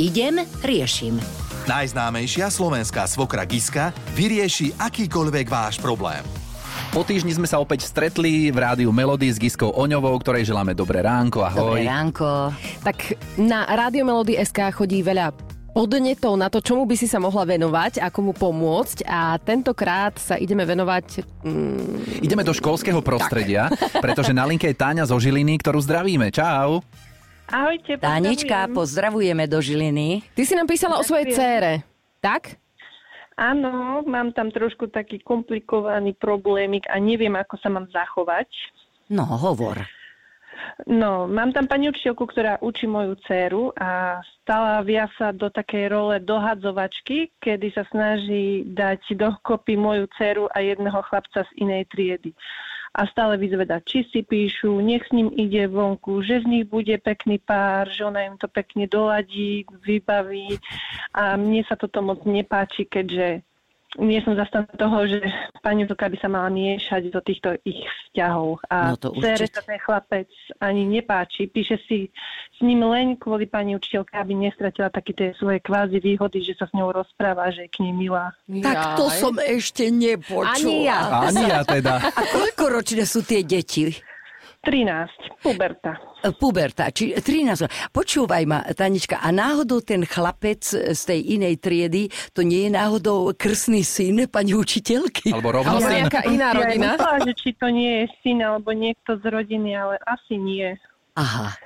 Idem, riešim. Najznámejšia slovenská svokra Giska vyrieši akýkoľvek váš problém. Po týždni sme sa opäť stretli v rádiu Melody s Giskou Oňovou, ktorej želáme dobré ránko. Ahoj. Dobré ránko. Tak na Rádio Melody SK chodí veľa podnetov na to, čomu by si sa mohla venovať, ako mu pomôcť a tentokrát sa ideme venovať... Mm... Ideme do školského prostredia, tak. pretože na linke je Táňa zo Žiliny, ktorú zdravíme. Čau. Ahojte, Tánička, pozdravujeme do Žiliny. Ty si nám písala Ďakujem. o svojej cére, tak? Áno, mám tam trošku taký komplikovaný problémik a neviem, ako sa mám zachovať. No, hovor. No, mám tam pani učiteľku, ktorá učí moju dceru a stala viac sa do takej role dohadzovačky, kedy sa snaží dať dokopy moju dceru a jedného chlapca z inej triedy a stále vyzvedať, či si píšu, nech s ním ide vonku, že z nich bude pekný pár, že ona im to pekne doladí, vybaví. A mne sa toto moc nepáči, keďže nie som zastan toho, že pani Vlka by sa mala miešať do týchto ich vzťahov. A no cere sa ten chlapec ani nepáči. Píše si s ním len kvôli pani učiteľke, aby nestratila také tie svoje kvázi výhody, že sa s ňou rozpráva, že je k nej milá. Tak to som ešte nepočula. Ani ja. Ani ja teda. A koľko ročné sú tie deti? 13, puberta. Puberta, či 13. Počúvaj ma, Tanička, a náhodou ten chlapec z tej inej triedy, to nie je náhodou krsný syn pani učiteľky? Alebo rovno Alebo nejaká iná rodina? Ja myslela, že či to nie je syn alebo niekto z rodiny, ale asi nie. Aha.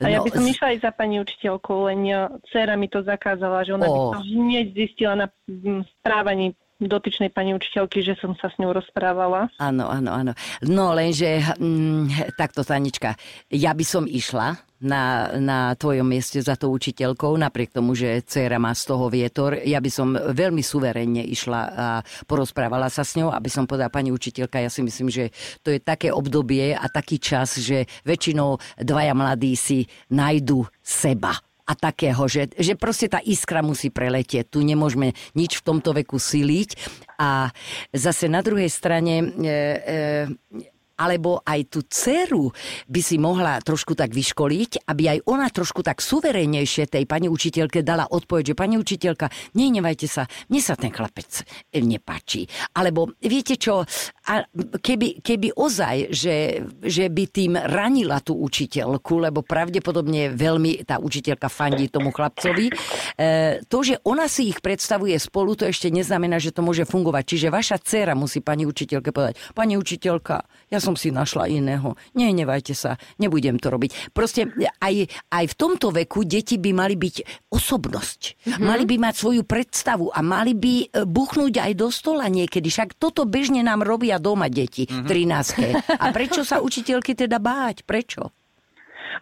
No, a ja no, by som išla aj za pani učiteľkou, len dcera mi to zakázala, že ona oh. by to hneď zistila na správaní dotyčnej pani učiteľky, že som sa s ňou rozprávala. Áno, áno, áno. No lenže, mm, takto Tanička, ja by som išla na, na tvojom mieste za tou učiteľkou, napriek tomu, že dcera má z toho vietor. Ja by som veľmi suverénne išla a porozprávala sa s ňou, aby som povedala, pani učiteľka, ja si myslím, že to je také obdobie a taký čas, že väčšinou dvaja mladí si nájdu seba a takého, že, že proste tá iskra musí preletieť. Tu nemôžeme nič v tomto veku siliť. A zase na druhej strane e, e, alebo aj tú dceru by si mohla trošku tak vyškoliť, aby aj ona trošku tak suverénnejšie tej pani učiteľke dala odpoveď, že pani učiteľka, nenevajte sa, mne sa ten chlapec nepáči. Alebo viete čo, a keby, keby ozaj, že, že by tým ranila tú učiteľku, lebo pravdepodobne veľmi tá učiteľka fandí tomu chlapcovi, e, to, že ona si ich predstavuje spolu, to ešte neznamená, že to môže fungovať. Čiže vaša dcera musí pani učiteľke povedať, pani učiteľka, ja som si našla iného. Nenevajte sa, nebudem to robiť. Proste aj, aj v tomto veku deti by mali byť osobnosť. Mm-hmm. Mali by mať svoju predstavu a mali by e, buchnúť aj do stola niekedy. Však toto bežne nám robia doma deti, mm-hmm. 13. A prečo sa učiteľky teda báť? Prečo?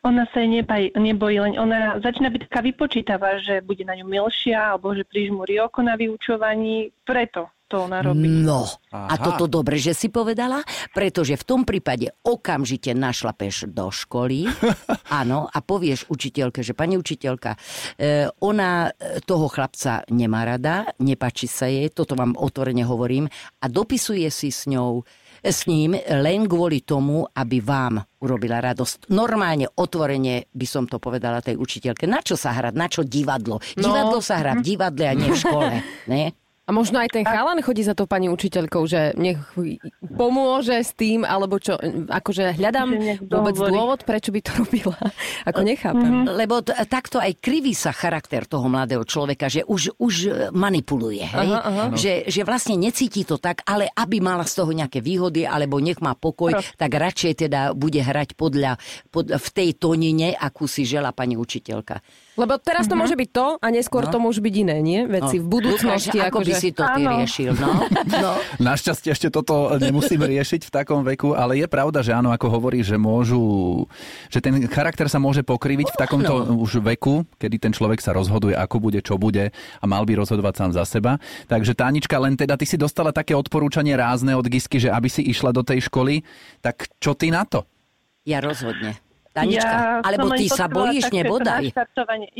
Ona sa jej nebaj, nebojí, len ona začína byť taká vypočítavá, že bude na ňu milšia, alebo že prižmúri oko na vyučovaní. Preto to ona robí. No, Aha. a toto dobre, že si povedala, pretože v tom prípade okamžite našlapeš do školy, áno, a povieš učiteľke, že pani učiteľka, e, ona e, toho chlapca nemá rada, nepačí sa jej, toto vám otvorene hovorím, a dopisuje si s ňou s ním len kvôli tomu, aby vám urobila radosť. Normálne, otvorene by som to povedala tej učiteľke. Na čo sa hrať? Na čo divadlo? No. Divadlo sa hrá v divadle a nie v škole. Ne? A možno aj ten chalan chodí za to pani učiteľkou, že nech pomôže s tým, alebo čo, akože hľadám vôbec dôvod, prečo by to robila. Ako nechápem. Mm-hmm. Lebo t- takto aj kriví sa charakter toho mladého človeka, že už, už manipuluje, hej? Aha, aha. Že, že vlastne necíti to tak, ale aby mala z toho nejaké výhody, alebo nech má pokoj, Pro. tak radšej teda bude hrať podľa, pod, v tej tonine, akú si žela pani učiteľka. Lebo teraz to mm-hmm. môže byť to a neskôr no. to môže byť iné, nie? Veci no. v budúcnosti. Lukáš, ako by že... si to ty áno. riešil, no? no. Našťastie ešte toto nemusím riešiť v takom veku, ale je pravda, že áno, ako hovorí, že môžu, že ten charakter sa môže pokriviť v takomto no. už veku, kedy ten človek sa rozhoduje, ako bude, čo bude a mal by rozhodovať sám za seba. Takže Tánička, len teda ty si dostala také odporúčanie rázne od Gisky, že aby si išla do tej školy, tak čo ty na to? Ja rozhodne. Tanička, ja alebo ty sa bojíš, nebodaj.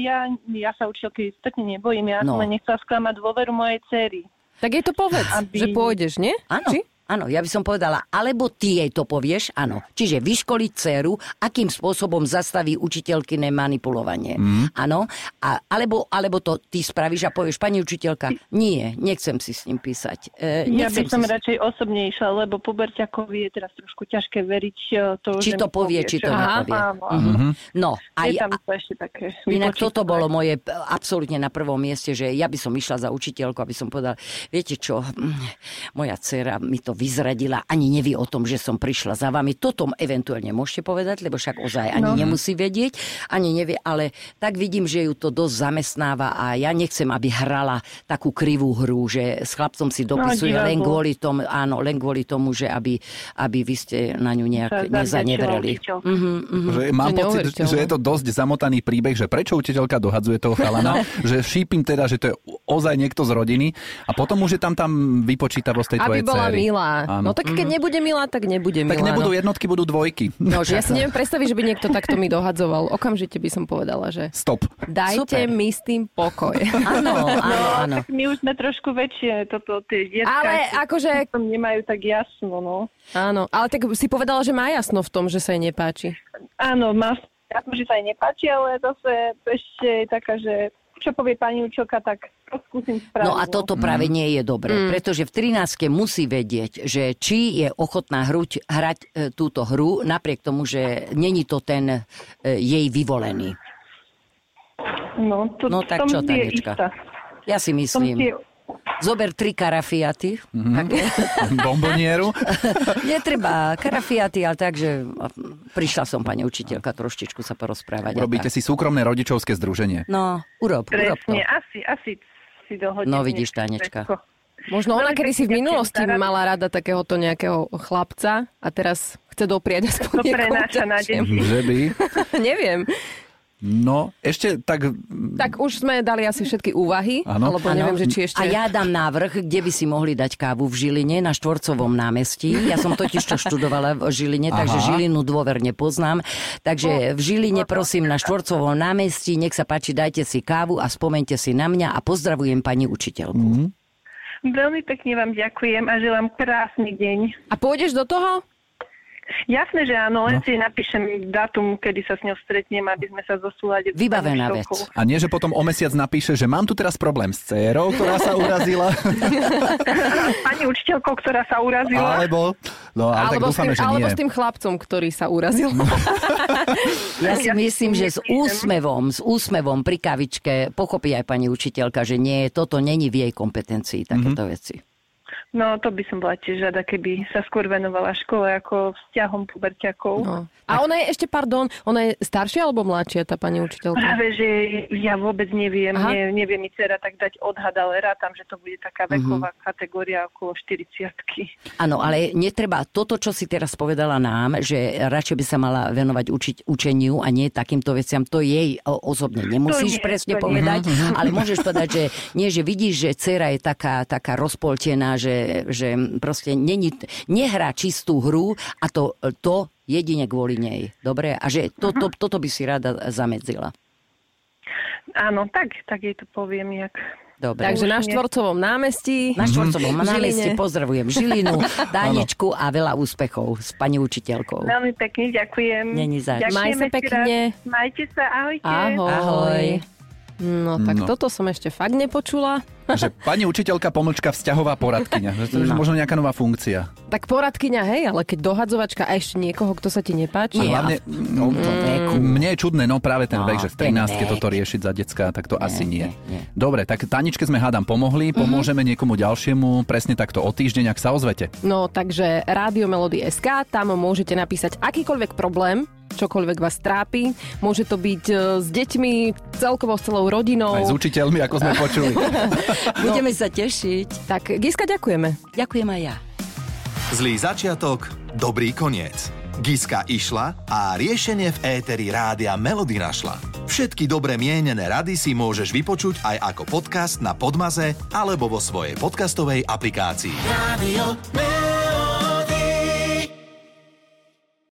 Ja, ja sa učiteľky stotne nebojím, ja no. som nechcela sklamať dôveru mojej cery. Tak je to povedz, aby... že pôjdeš, nie? Áno. Či? Áno, ja by som povedala, alebo ty jej to povieš, áno. Čiže vyškoliť dceru, akým spôsobom zastaví učiteľkyné manipulovanie. Mm. Áno, a, alebo, alebo to ty spravíš a povieš, pani učiteľka, nie, nechcem si s ním písať. E, ja by som si... radšej osobne išla, lebo puberťakovi je teraz trošku ťažké veriť e, to, či že to povie, či to nepovie. Áno, áno. Mm-hmm. No, a je tam to ešte také Inak toto bolo moje absolútne na prvom mieste, že ja by som išla za učiteľku, aby som povedala, viete čo, mm, moja dcera mi to vyzradila, ani nevie o tom, že som prišla za vami. Toto eventuálne môžete povedať, lebo však ozaj ani no. nemusí vedieť, ani nevie, ale tak vidím, že ju to dosť zamestnáva a ja nechcem, aby hrala takú krivú hru, že s chlapcom si dopisuje no, len kvôli tomu, áno, len kvôli tomu, že aby, aby vy ste na ňu nejak nezanevreli. Mm-hmm, mm-hmm. Že mám pocit, že je to dosť zamotaný príbeh, že prečo učiteľka dohadzuje toho chalana, no. že šípim teda, že to je ozaj niekto z rodiny a potom už je tam tam vypočítavosť tej tvojej Aby bola milá. Áno. No tak keď mm. nebude milá, tak nebude milá. Tak nebudú no. jednotky, budú dvojky. No, že ja si neviem predstaviť, že by niekto takto mi dohadzoval. Okamžite by som povedala, že... Stop. Dajte Super. mi s tým pokoj. Áno, áno, áno. Tak my už sme trošku väčšie, toto tie dietka, Ale akože... nemajú tak jasno, no. Áno, ale tak si povedala, že má jasno v tom, že sa jej nepáči. Áno, má jasno, že sa jej nepáči, ale zase ešte je taká, že čo povie pani učiteľka, tak to skúsim spraviť. No a toto no. práve nie je dobré, mm. pretože v 13. musí vedieť, že či je ochotná hruť, hrať e, túto hru, napriek tomu, že není to ten e, jej vyvolený. No, to, no tak čo, Tanečka? Ja si myslím. Zober tri karafiaty. Mm-hmm. Bombonieru. Netreba karafiaty, ale takže prišla som, pani učiteľka, troštičku sa porozprávať. Urobíte si súkromné rodičovské združenie. No, urob, Presne, urob to. asi, asi si dohodne. No vidíš, Tanečka. Možno ona kedy si v minulosti mala rada takéhoto nejakého chlapca a teraz chce dopriať aspoň To prenáša na deň. Že by? Neviem. No, ešte tak... Tak už sme dali asi všetky úvahy, ano. alebo neviem, že či ešte... A ja dám návrh, kde by si mohli dať kávu v Žiline na Štvorcovom námestí. Ja som totiž to študovala v Žiline, Aha. takže Žilinu dôverne poznám. Takže v Žiline prosím na Štvorcovom námestí, nech sa páči, dajte si kávu a spomente si na mňa a pozdravujem pani učiteľku. Mm. Veľmi pekne vám ďakujem a želám krásny deň. A pôjdeš do toho? Jasné, že áno, len no. si napíšem datum, kedy sa s ňou stretnem, aby sme sa zosúladili. Vybavená vec. A nie, že potom o mesiac napíše, že mám tu teraz problém s dcerou, ktorá sa urazila. Pani učiteľkou, ktorá sa urazila. Alebo, no, ale alebo, tak dúfame, s tým, že alebo nie. s tým chlapcom, ktorý sa urazil. No. ja si myslím, že s úsmevom, s úsmevom pri kavičke pochopí aj pani učiteľka, že nie, toto není v jej kompetencii, takéto mm-hmm. veci. No to by som bola tiež rada, keby sa skôr venovala škole ako vzťahom puberťakov. No. A ona je ešte, pardon, ona je staršia alebo mladšia, tá pani učiteľka? Práve, že ja vôbec neviem, ne, nevie mi dcera tak dať odhad, ale rátam, že to bude taká mhm. veková mm-hmm. kategória okolo 40 Áno, ale netreba toto, čo si teraz povedala nám, že radšej by sa mala venovať učiť učeniu a nie takýmto veciam, to jej osobne nemusíš to nie, presne to povedať, nie. Ale môžeš povedať, že nie, že vidíš, že dcera je taká, taká rozpoltená, že že, proste není, nehrá čistú hru a to, to jedine kvôli nej. Dobre? A že to, to, toto by si rada zamedzila. Áno, tak, tak jej to poviem, jak Dobre. Takže na Štvorcovom námestí. Na Štvorcovom mm-hmm. námestí pozdravujem Žilinu, Dáničku a veľa úspechov s pani učiteľkou. Veľmi pekne ďakujem. Není zač. Maj sa pekne. Majte sa, ahojte. Ahoj. Ahoj. No tak no. toto som ešte fakt nepočula. Že pani učiteľka pomlčka vzťahová poradkyňa. To je no. možno nejaká nová funkcia. Tak poradkyňa, hej, ale keď dohadzovačka a ešte niekoho, kto sa ti nepáči. A hlavne, no, to, mm. mne je čudné, no práve ten no, vek, že v 13 keď toto riešiť za decka, tak to nie, asi nie. nie. Dobre, tak Taničke sme hádam pomohli, mhm. pomôžeme mm-hmm. niekomu ďalšiemu presne takto o týždeň, ak sa ozvete. No takže Rádio Melody SK, tam môžete napísať akýkoľvek problém, čokoľvek vás trápi. Môže to byť e, s deťmi, celkovo s celou rodinou. Aj s učiteľmi, ako sme počuli. Budeme no. sa tešiť. Tak, Giska, ďakujeme. Ďakujem aj ja. Zlý začiatok, dobrý koniec. Giska išla a riešenie v éteri rádia Melody našla. Všetky dobre mienené rady si môžeš vypočuť aj ako podcast na Podmaze alebo vo svojej podcastovej aplikácii. Radio